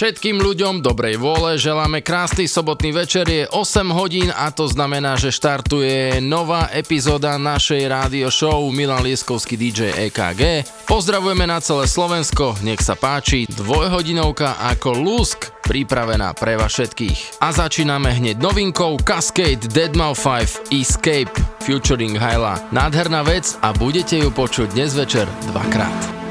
Všetkým ľuďom dobrej vôle želáme krásny sobotný večer, je 8 hodín a to znamená, že štartuje nová epizóda našej rádio show Milan Lieskovský DJ EKG. Pozdravujeme na celé Slovensko, nech sa páči, dvojhodinovka ako Lusk pripravená pre vás všetkých. A začíname hneď novinkou Cascade Deadmau 5 Escape featuring Hyla. Nádherná vec a budete ju počuť dnes večer dvakrát.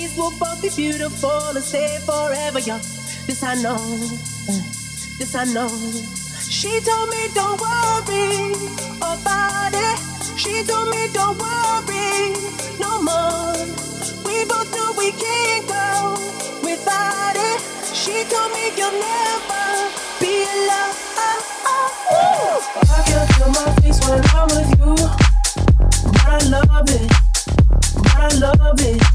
days will both be beautiful and stay forever young. This I know, this I know. She told me don't worry about it. She told me don't worry no more. We both know we can't go without it. She told me you'll never be alone. I can feel my face when I'm with you. But I love it. But I love it.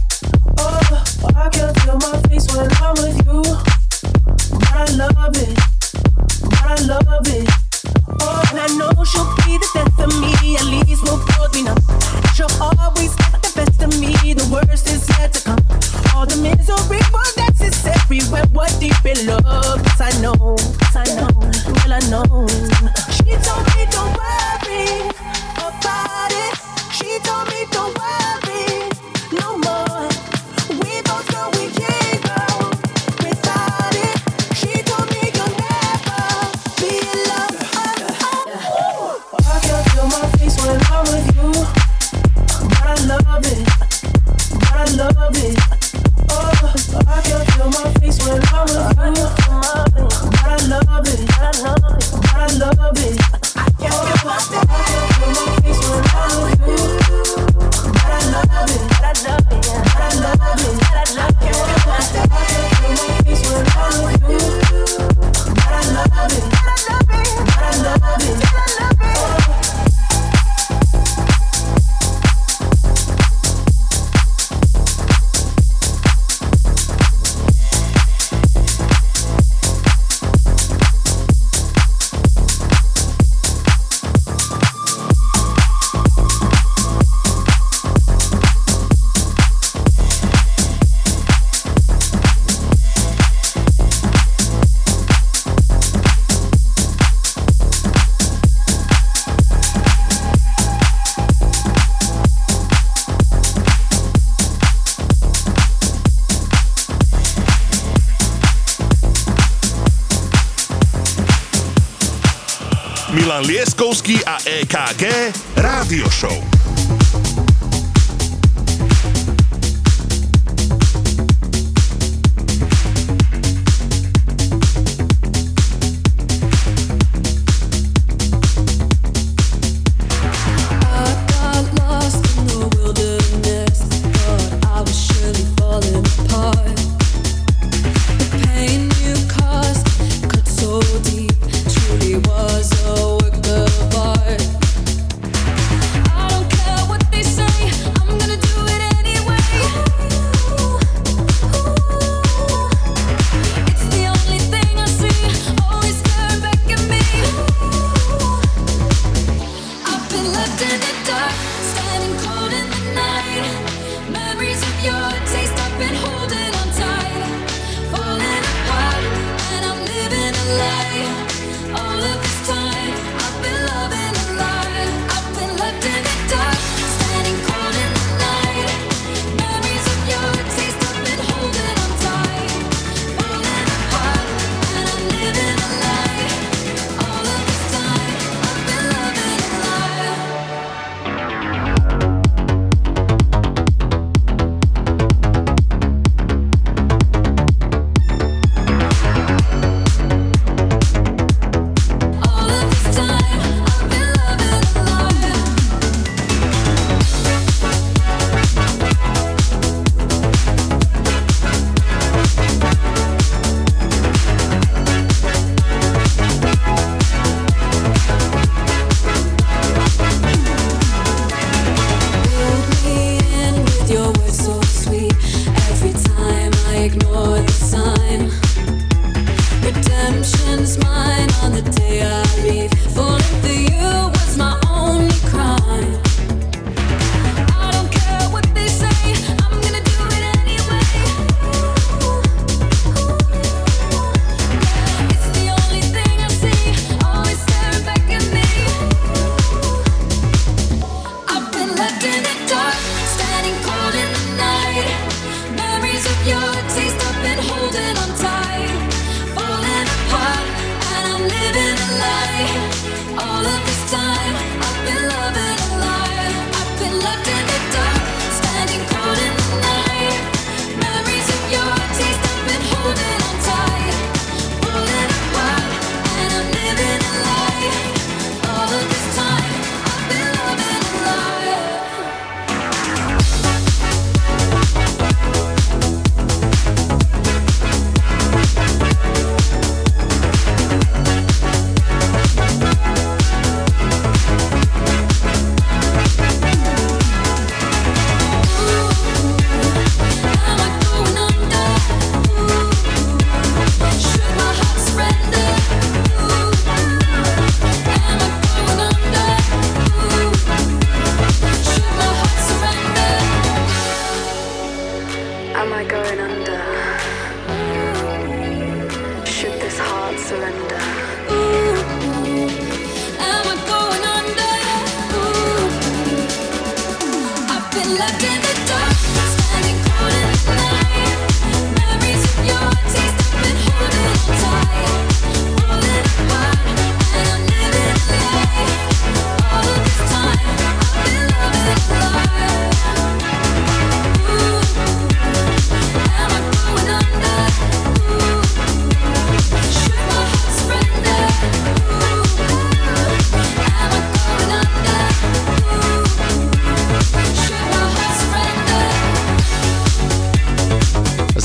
Chicago.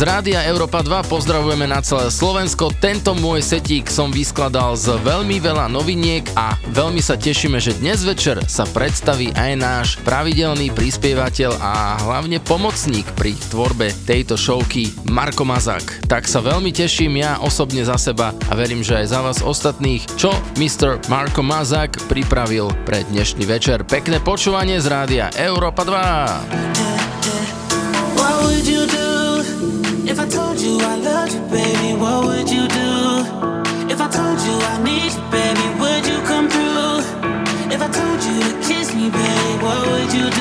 Z Rádia Európa 2 pozdravujeme na celé Slovensko. Tento môj setík som vyskladal z veľmi veľa noviniek a veľmi sa tešíme, že dnes večer sa predstaví aj náš pravidelný prispievateľ a hlavne pomocník pri tvorbe tejto showky Marko Mazák. Tak sa veľmi teším ja osobne za seba a verím, že aj za vás ostatných, čo Mr. Marko Mazák pripravil pre dnešný večer. Pekné počúvanie z Rádia Európa 2. What would you do? If I told you I loved you, baby, what would you do? If I told you I need you, baby, would you come through? If I told you to kiss me, baby, what would you do?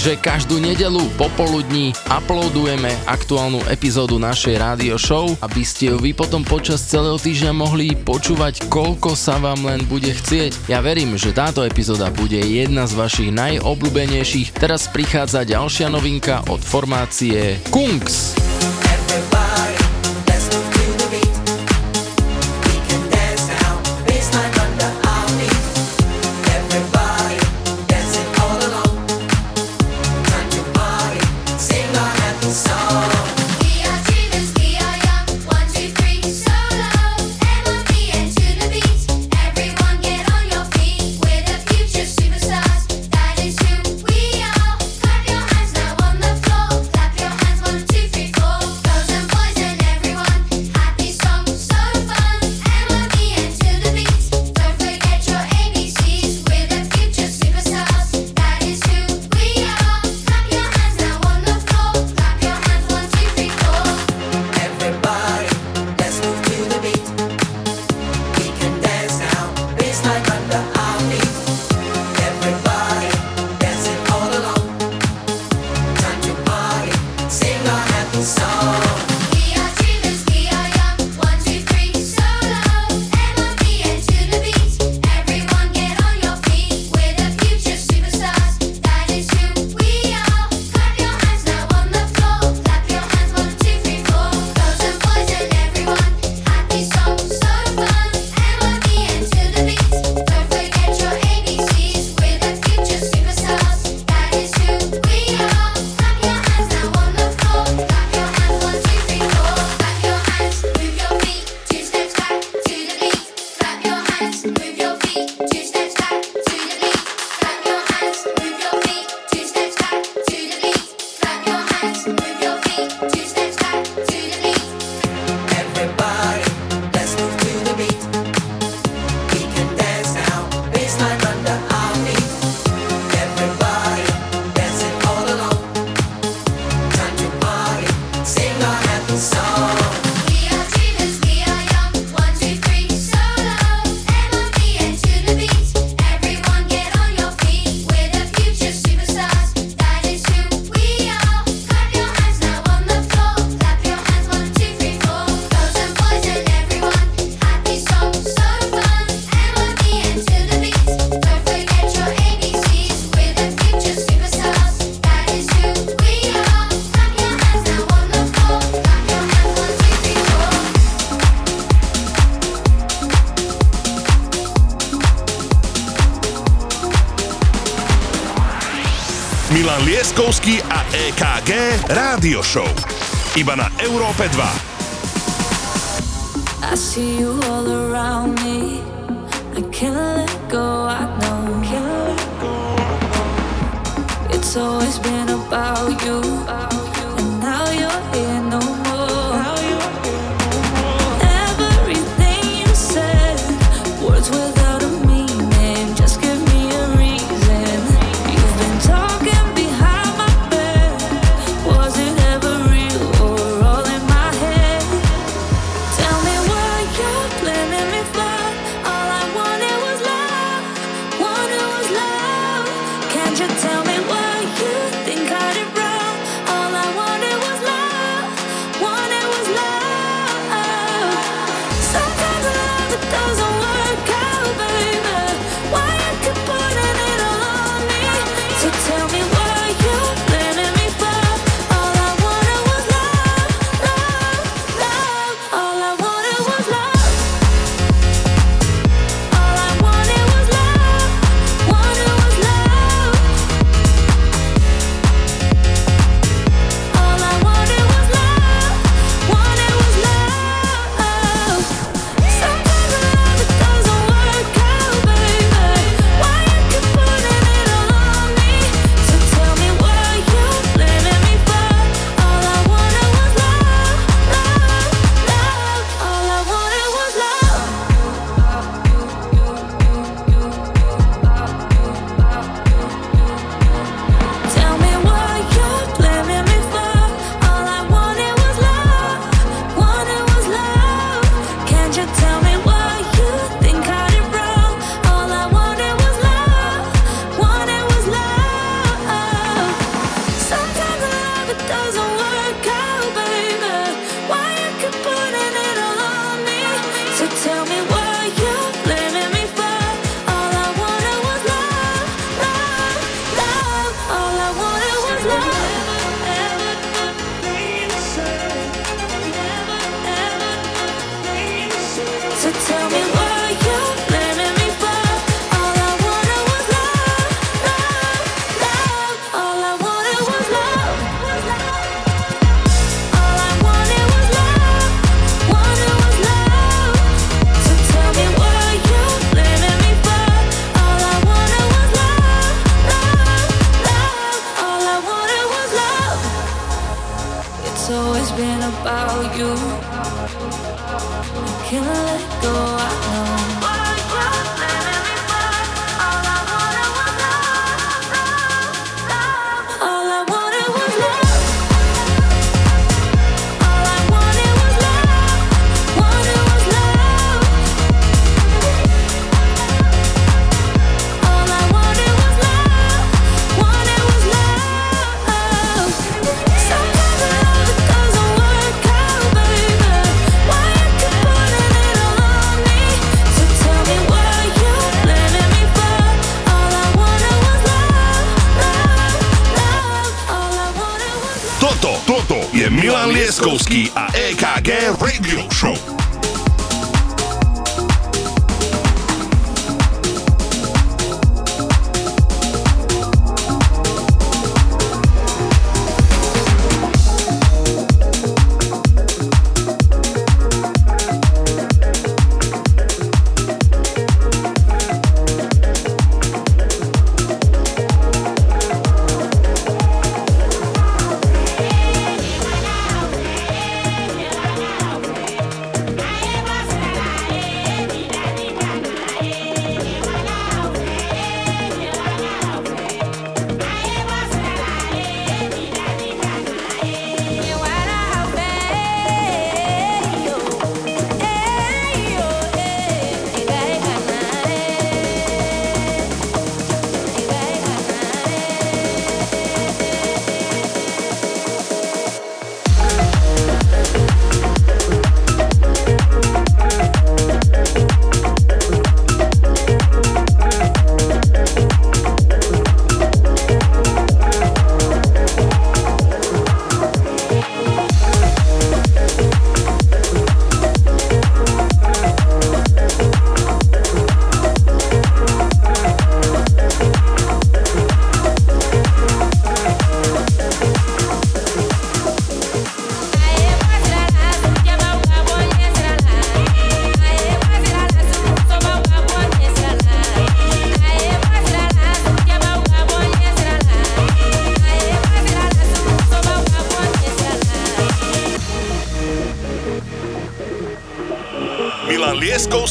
Že každú nedelu popoludní uploadujeme aktuálnu epizódu našej rádio show, aby ste ju vy potom počas celého týždňa mohli počúvať, koľko sa vám len bude chcieť. Ja verím, že táto epizóda bude jedna z vašich najobľúbenejších. Teraz prichádza ďalšia novinka od formácie Kungs.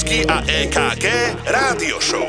Lieskovský a EKG Rádio Show.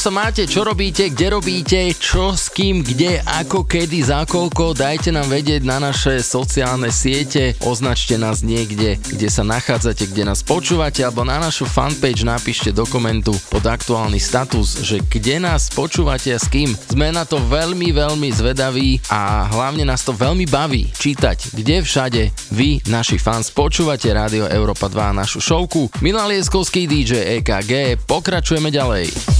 Sa máte, čo robíte, kde robíte, čo s kým, kde, ako, kedy, za koľko, dajte nám vedieť na naše sociálne siete, označte nás niekde, kde sa nachádzate, kde nás počúvate, alebo na našu fanpage napíšte do komentu pod aktuálny status, že kde nás počúvate a s kým. Sme na to veľmi, veľmi zvedaví a hlavne nás to veľmi baví čítať, kde všade vy, naši fans, počúvate Rádio Európa 2 našu šovku. Milan Lieskovský DJ EKG, pokračujeme ďalej.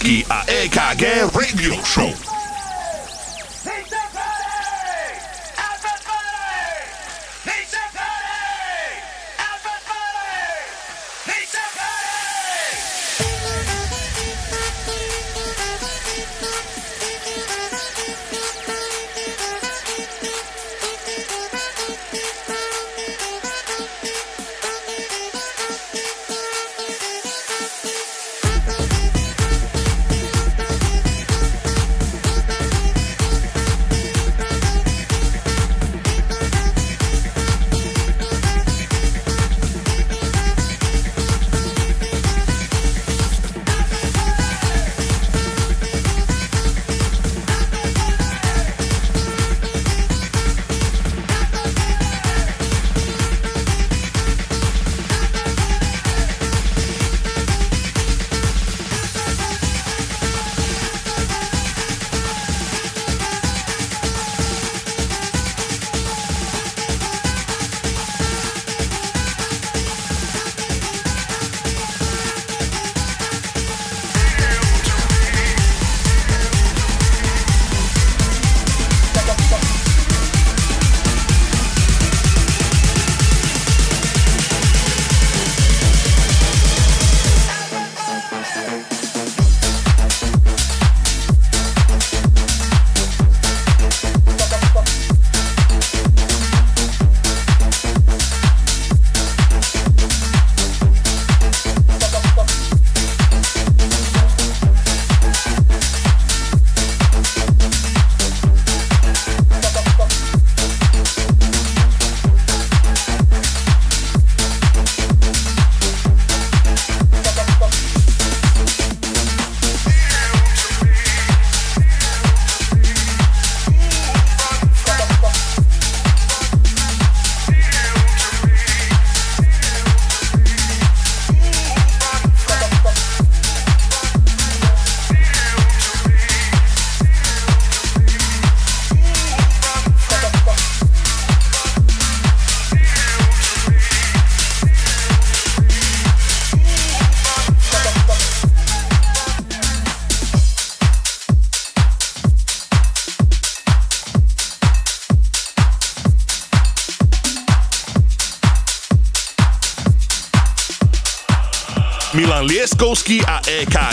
Lieskovský a EKG Radio Show.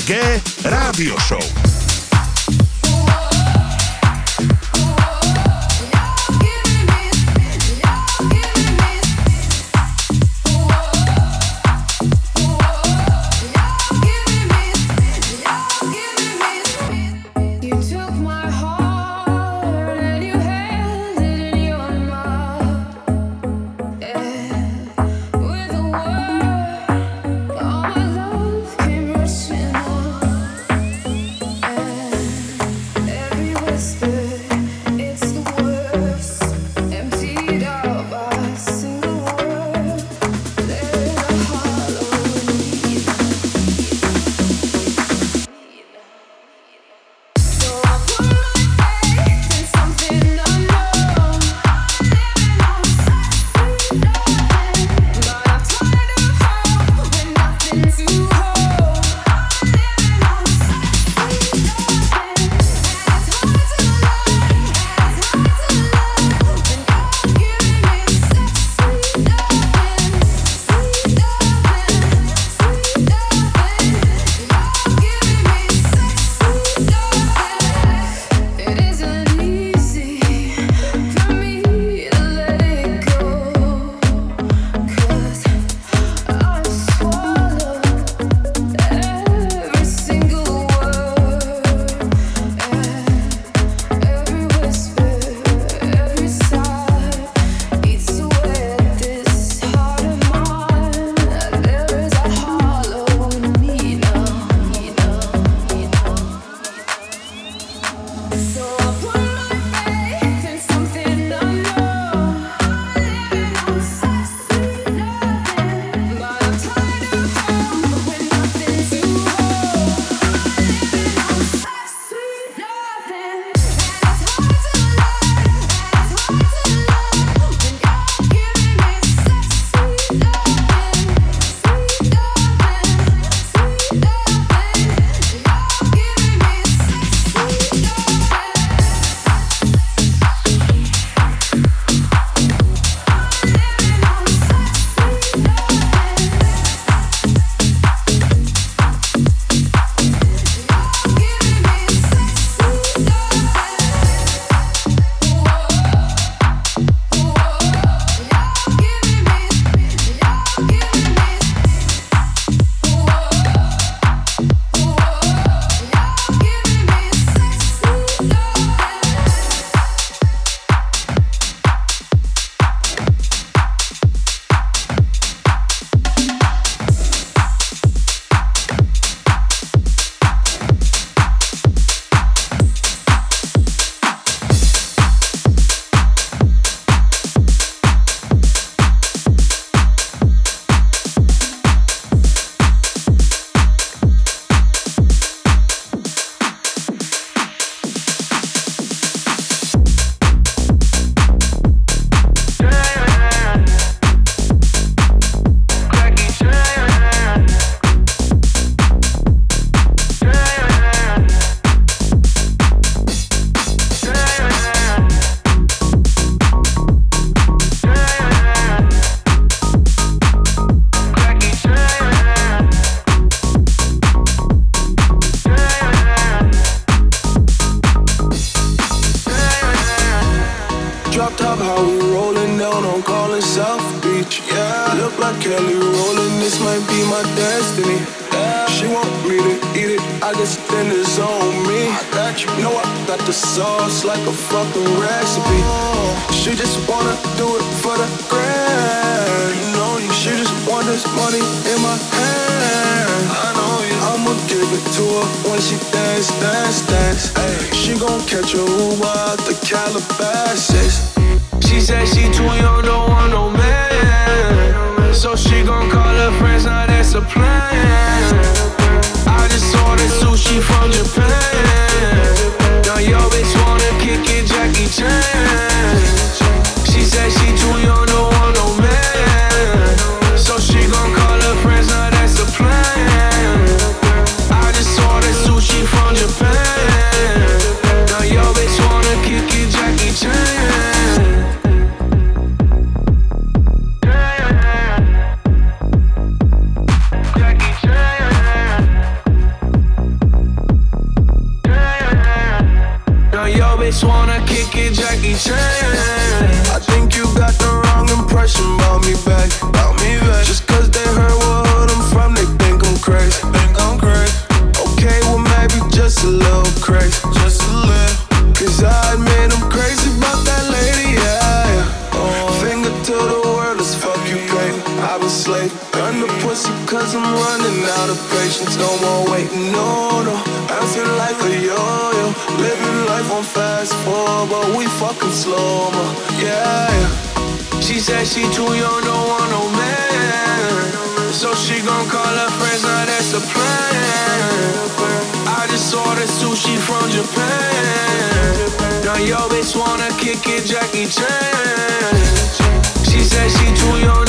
EKG Rádio Show. yo bitch wanna kick it, Jackie Chan. She said she too young.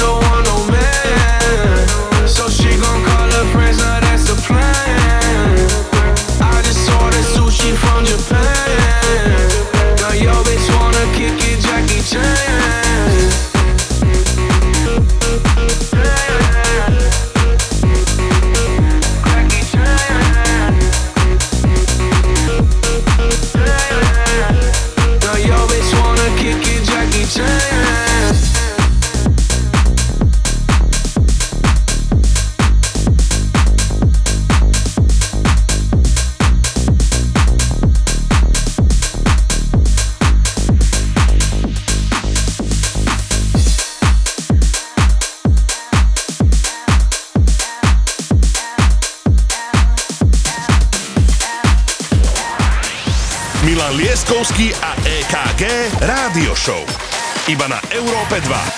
iba na Európe 2.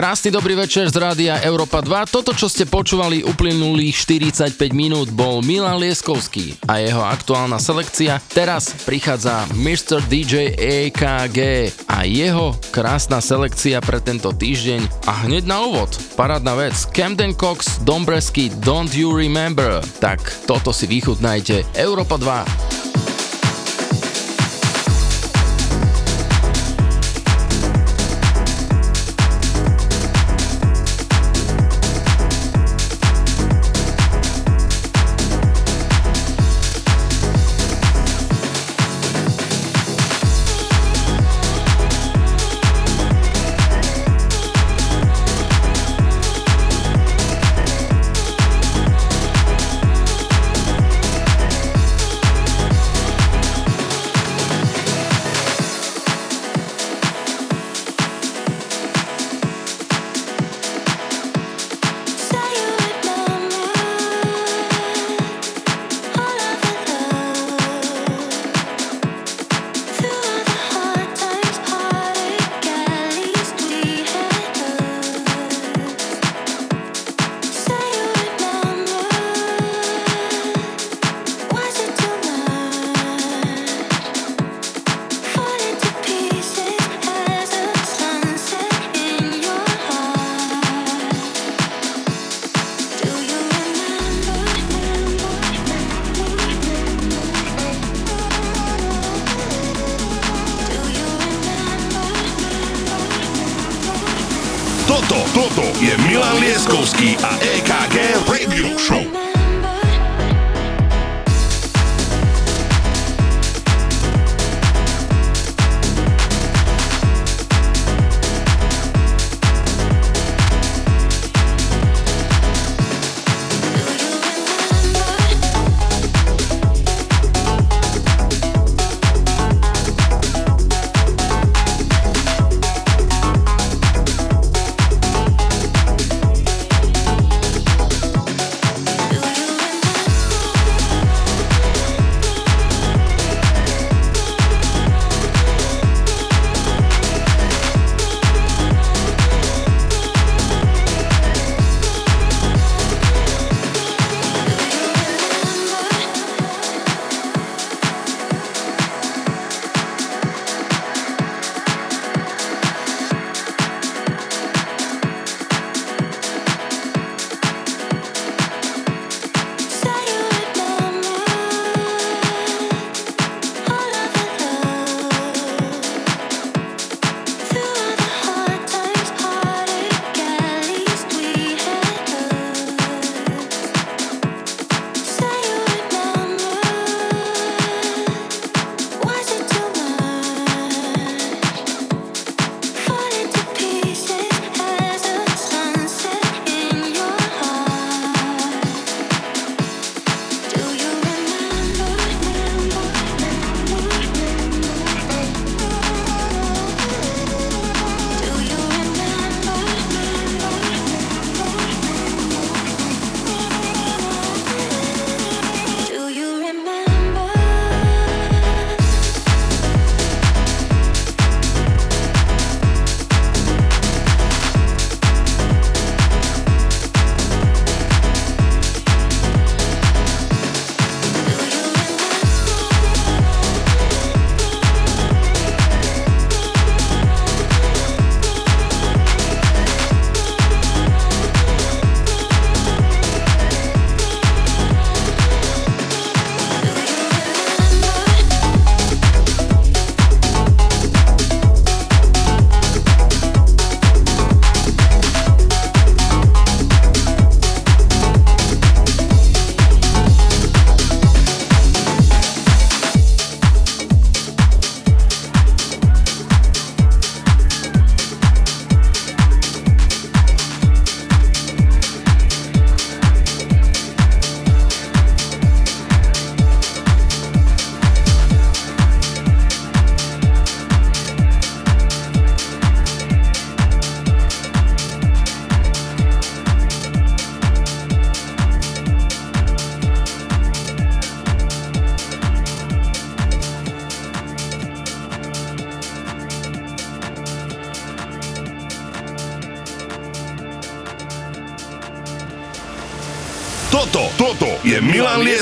Krásny dobrý večer z rádia Európa 2. Toto, čo ste počúvali uplynulých 45 minút, bol Milan Lieskovský a jeho aktuálna selekcia. Teraz prichádza Mr. DJ AKG a jeho krásna selekcia pre tento týždeň. A hneď na úvod, parádna vec, Camden Cox, Dombresky, Don't You Remember. Tak toto si vychutnajte. Európa 2.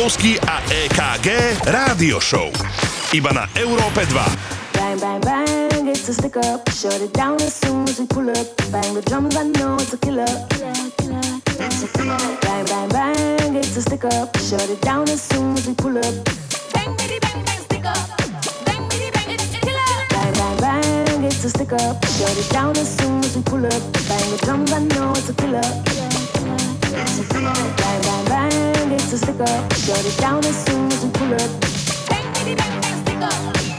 Lieskovský a EKG Rádio Show. Iba na Európe 2. Bang, bang, bang, it's a stick up. Shut it down as soon as we pull up. Bang the drums, I know it's a killer. Bang, bang, bang, it's a stick up. Shut it down as soon as we pull up. Bang, bitty, bang, bang, stick up. Bang, bitty, bang, it's a killer. Bang, bang, bang, it's a stick up. Shut it down as soon as we pull up. Bang the drums, I know it's a killer. Bang, bang, bang, it's a stick up. Shut it down as soon as we pull up. Bang, bang, bang, stick up.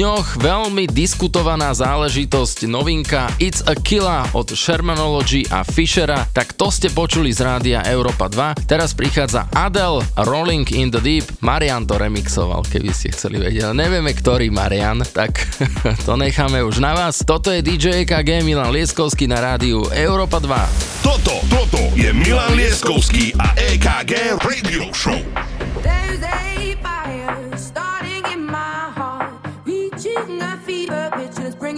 Dňoch veľmi diskutovaná záležitosť novinka It's a Killa od Shermanology a Fishera, tak to ste počuli z rádia Európa 2. Teraz prichádza Adele Rolling in the Deep. Marian to remixoval, keby ste chceli vedieť. Nevieme, ktorý Marian, tak to necháme už na vás. Toto je DJ EKG Milan Lieskovský na rádiu Európa 2. Toto, toto je Milan Lieskovský a EKG Radio Show.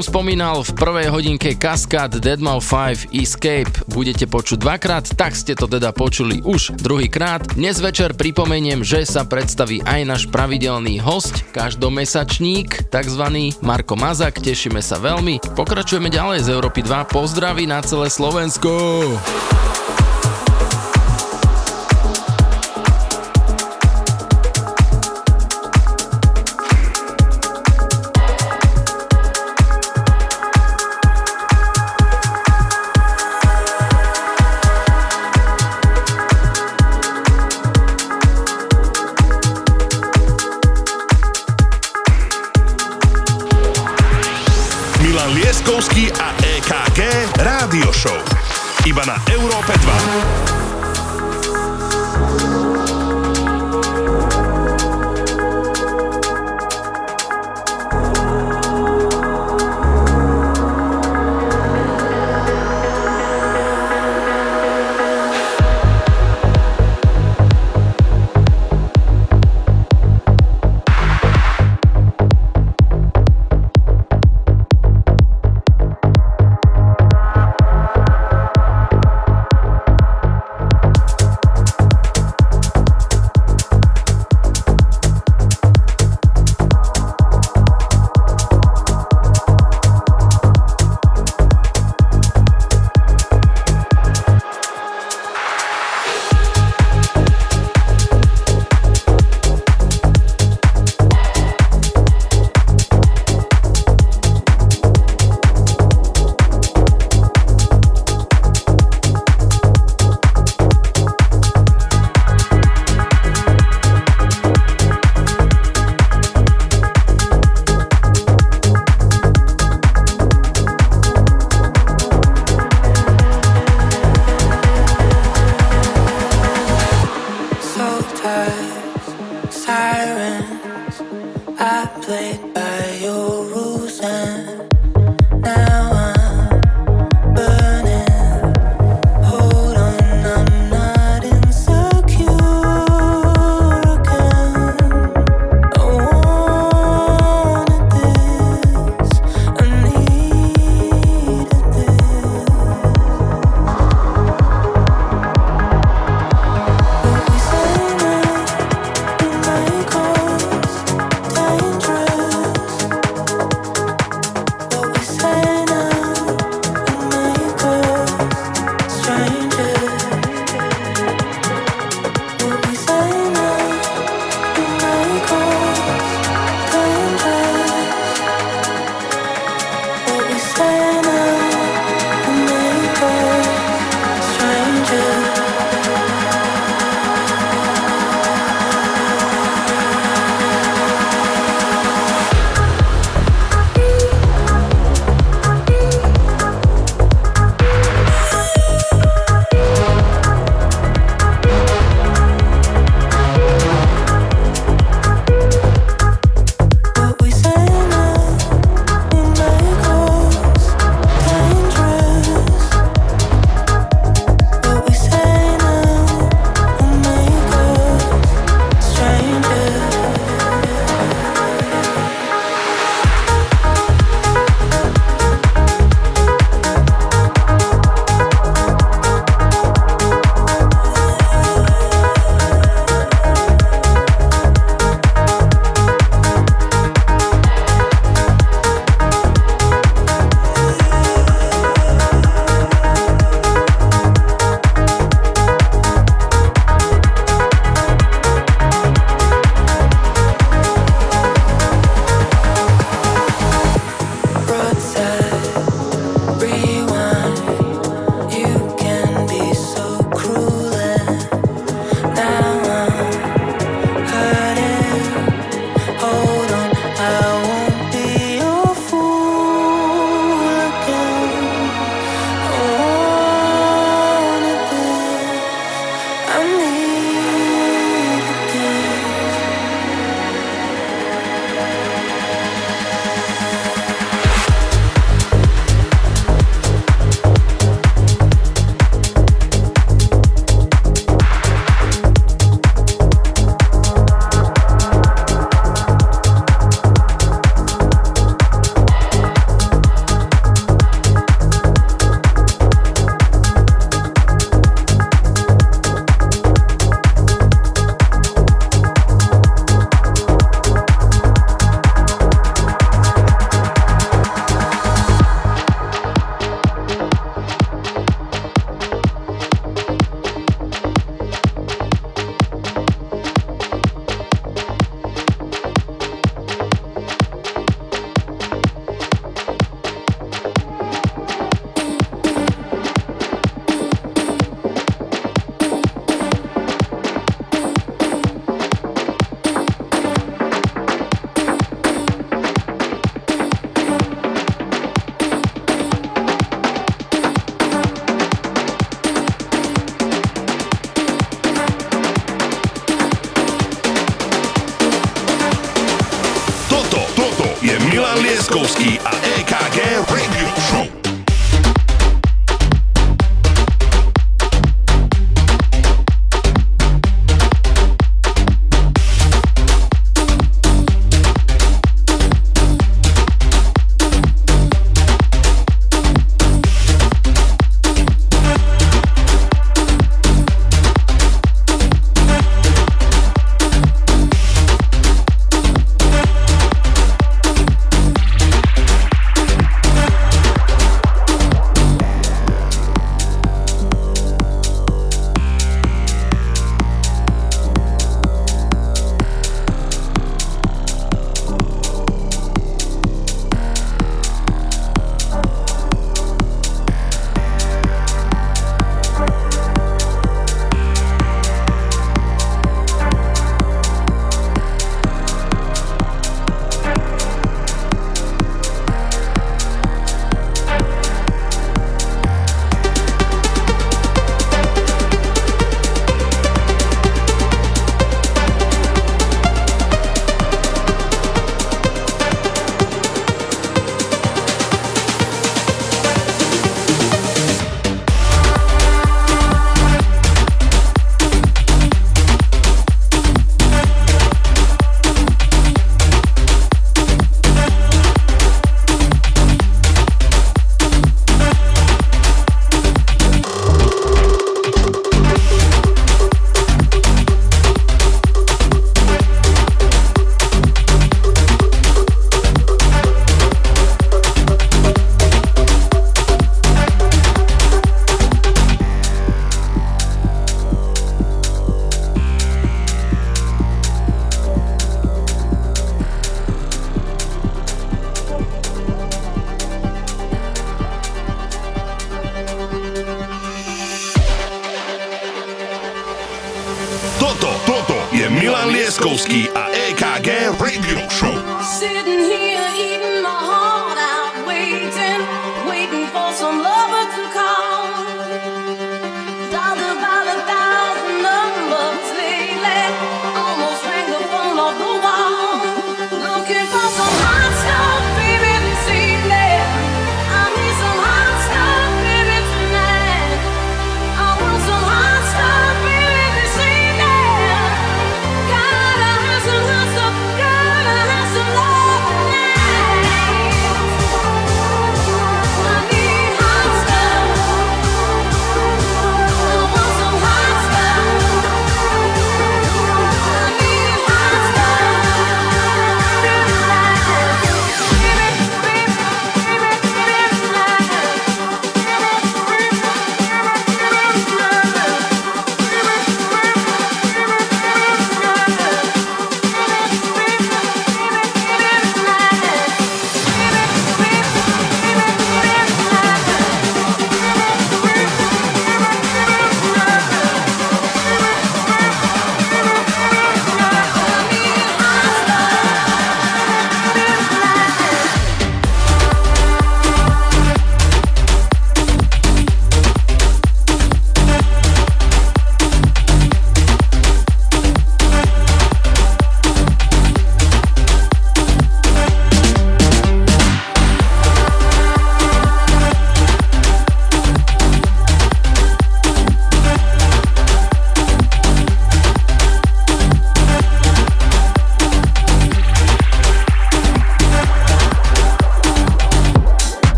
som spomínal v prvej hodinke Cascade Deadmau5 Escape budete počuť dvakrát, tak ste to teda počuli už druhýkrát. Dnes večer pripomeniem, že sa predstaví aj náš pravidelný host, každomesačník, takzvaný Marko Mazak, tešíme sa veľmi. Pokračujeme ďalej z Európy 2, pozdraví na celé Slovensko!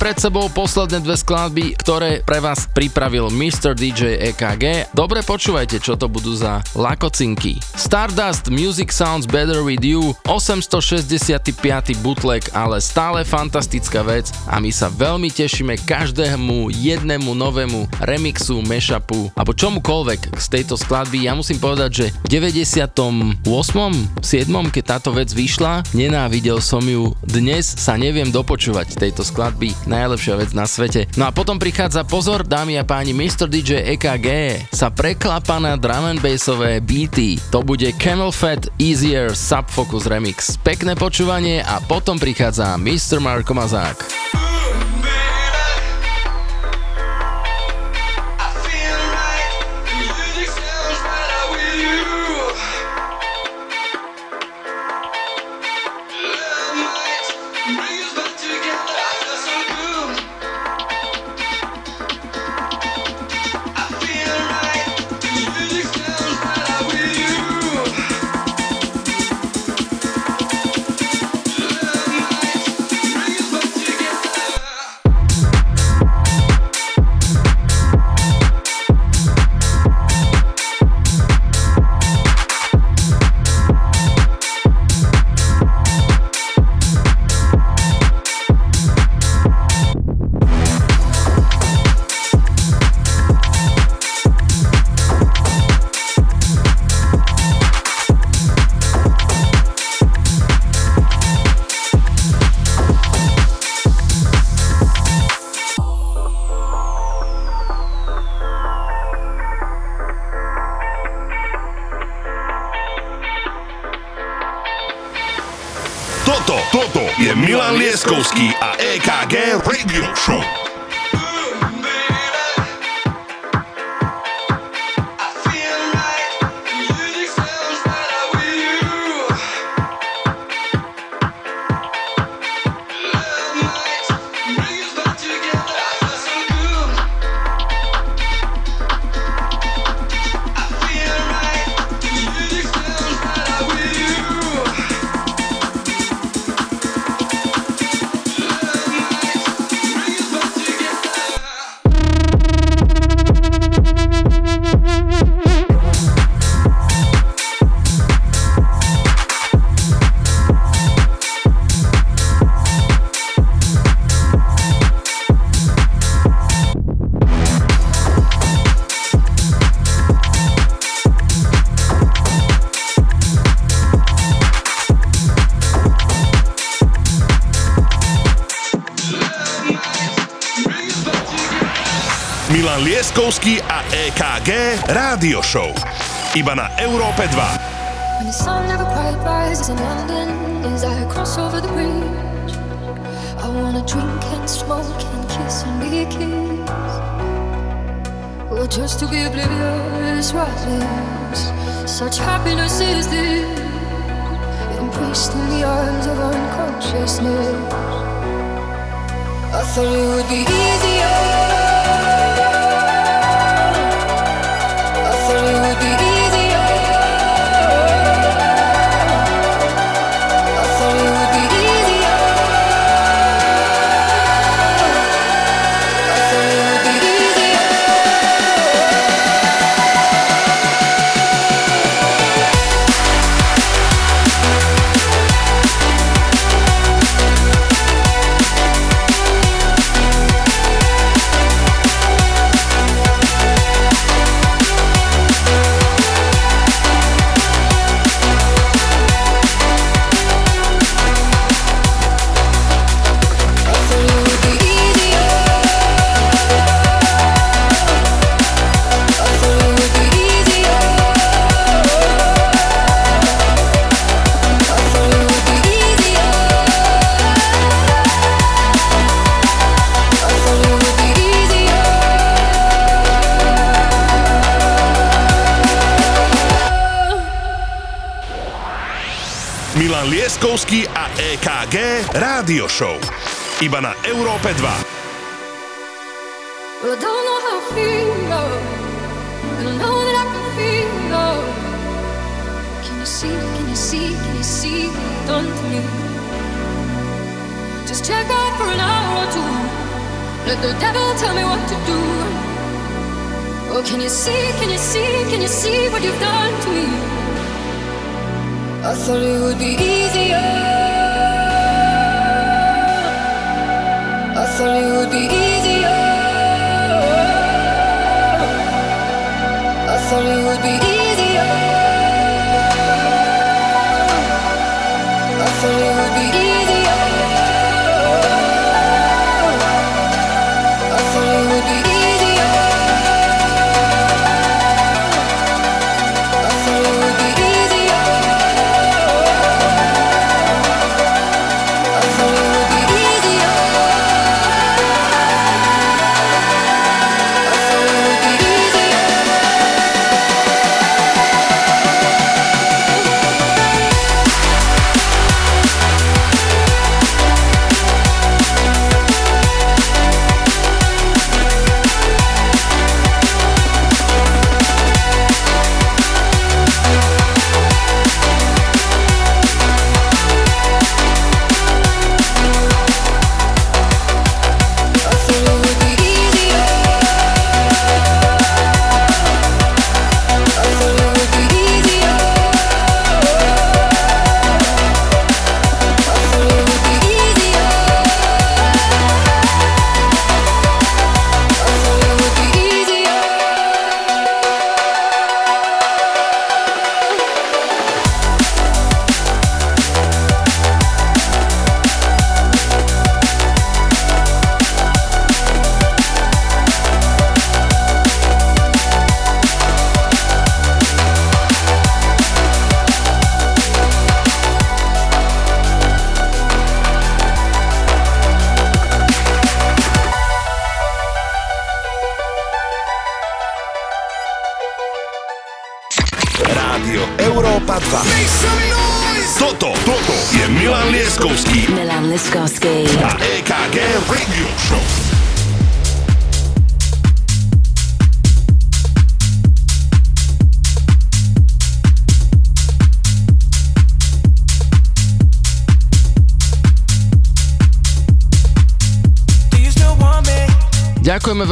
Pred sebou posledné dve skladby, ktoré pre vás pripravil Mr. DJ EKG. Dobre počúvajte, čo to budú za lakocinky. Stardust Music Sounds Better With You, 865. bootleg, ale stále fantastická vec a my sa veľmi tešíme každému jednému novému remixu, mashupu alebo čomukoľvek z tejto skladby. Ja musím povedať, že v 98. 7. keď táto vec vyšla, nenávidel som ju. Dnes sa neviem dopočúvať tejto skladby, najlepšia vec na svete. No a potom prichádza pozor, dámy a páni, Mr. DJ EKG sa preklapa na drum and bassové beaty. To bude Camel Fat Easier Subfocus Remix. Pekné počúvanie a potom prichádza Mr. Marko Mazák. Lieskovský a EKG Rádio Show. Iba na Európe 2. When the sun never quite rises in London as I cross over the bridge, I wanna drink and smoke and kiss and be kissed. Or just to be oblivious, what such happiness is this? Embraced in the arms of unconsciousness. I thought it would be easier. Would be Milan Lieskovský a EKG Rádio Show. Iba na Európe 2. Well, I don't know how feel, know that I can you see, can you see, can you see? Just check out for an hour or two. Let the devil tell me what to do. Oh, can you see, can you see, can you see what you've done to me? I thought it would be easier. I thought it would be easier. I thought it would be easier. I thought it would be easier.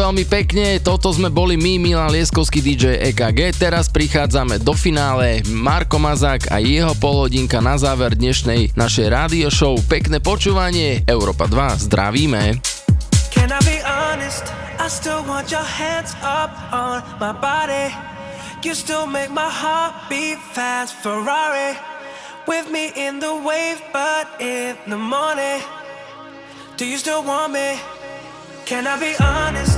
Veľmi pekne, toto sme boli my, Milan Lieskovský DJ EKG. Teraz prichádzame do finále Marko Mazák a jeho polhodinka na záver dnešnej našej rádio show. Pekné počúvanie, Európa 2, zdravíme. Can I be honest? I still want your hands up on my body. You still make my heart beat fast, Ferrari. With me in the wave, but in the morning. Do you still want me? Can I be honest?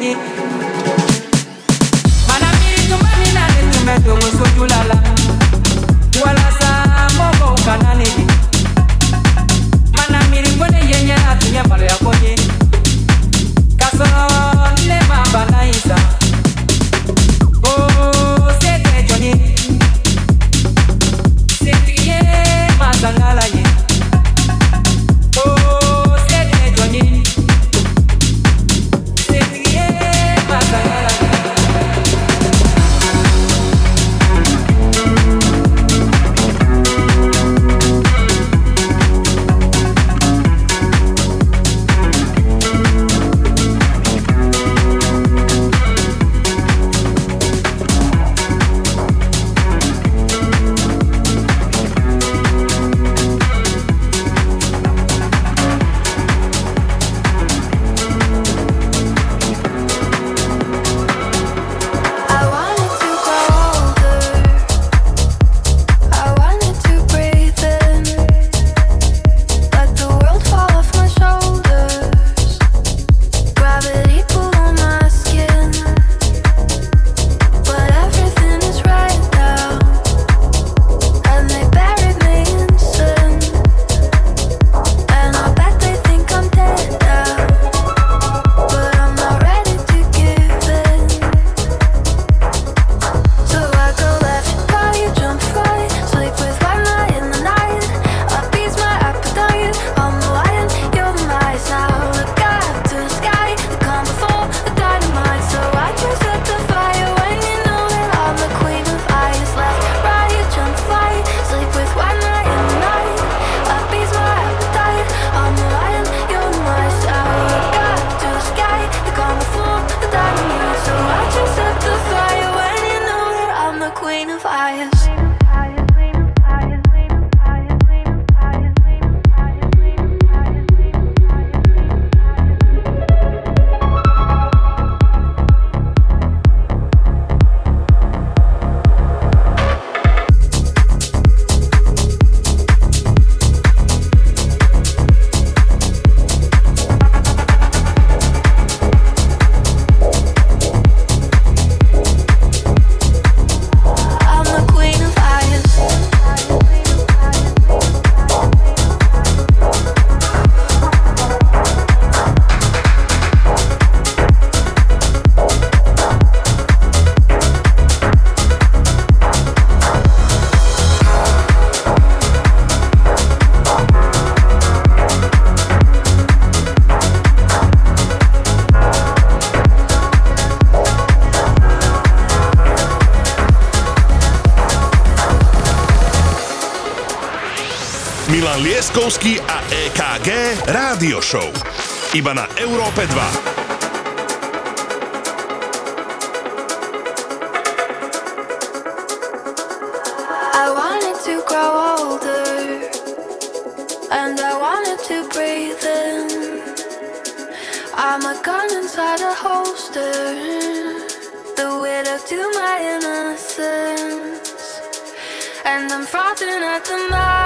money Leskovský a EKG Rádio Show. Iba na Európe 2. I'm a gun inside a holster, the widow to my innocence, and I'm frothing at the mouth.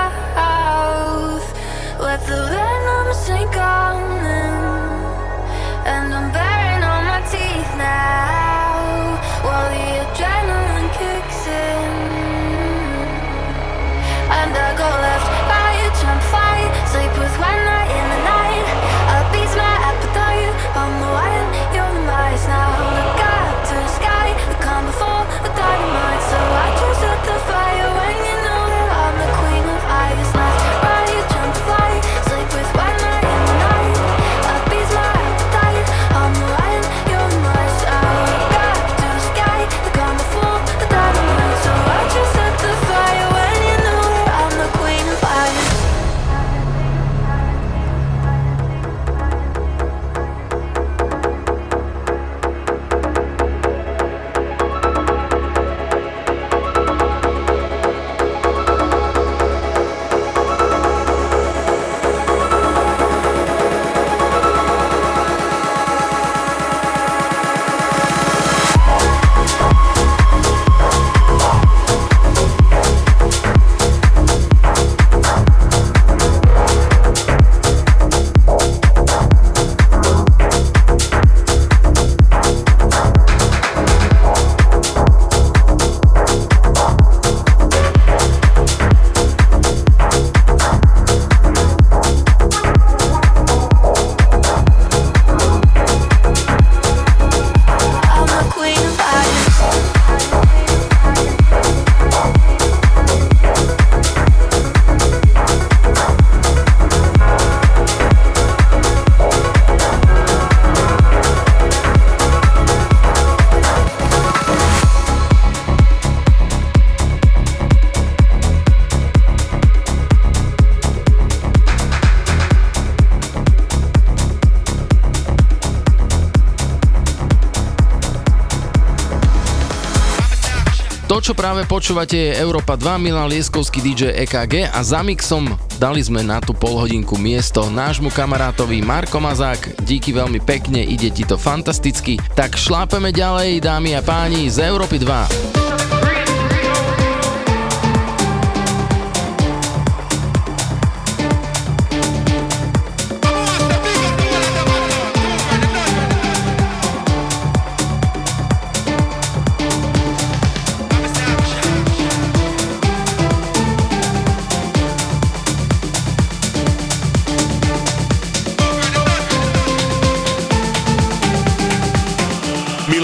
Čo práve počúvate je Európa 2, Milan Lieskovský DJ EKG a za mixom dali sme na tú polhodinku miesto nášmu kamarátovi Marko Mazák. Díky veľmi pekne, ide ti to fantasticky. Tak šlápeme ďalej, dámy a páni, z Európy 2.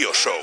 Radio Show.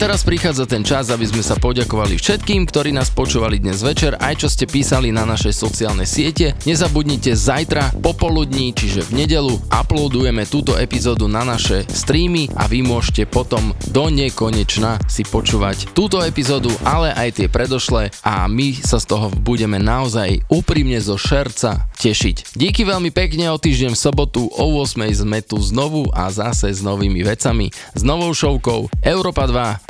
Teraz prichádza ten čas, aby sme sa poďakovali všetkým, ktorí nás počúvali dnes večer, aj čo ste písali na našej sociálnej siete. Nezabudnite zajtra popoludní, čiže v nedelu, uploadujeme túto epizódu na naše streamy a vy môžete potom do nekonečna si počúvať túto epizódu, ale aj tie predošlé a my sa z toho budeme naozaj úprimne zo šerca tešiť. Díky veľmi pekne, o týždeň v sobotu o 8 sme tu znovu a zase s novými vecami, s novou showkou Európa 2.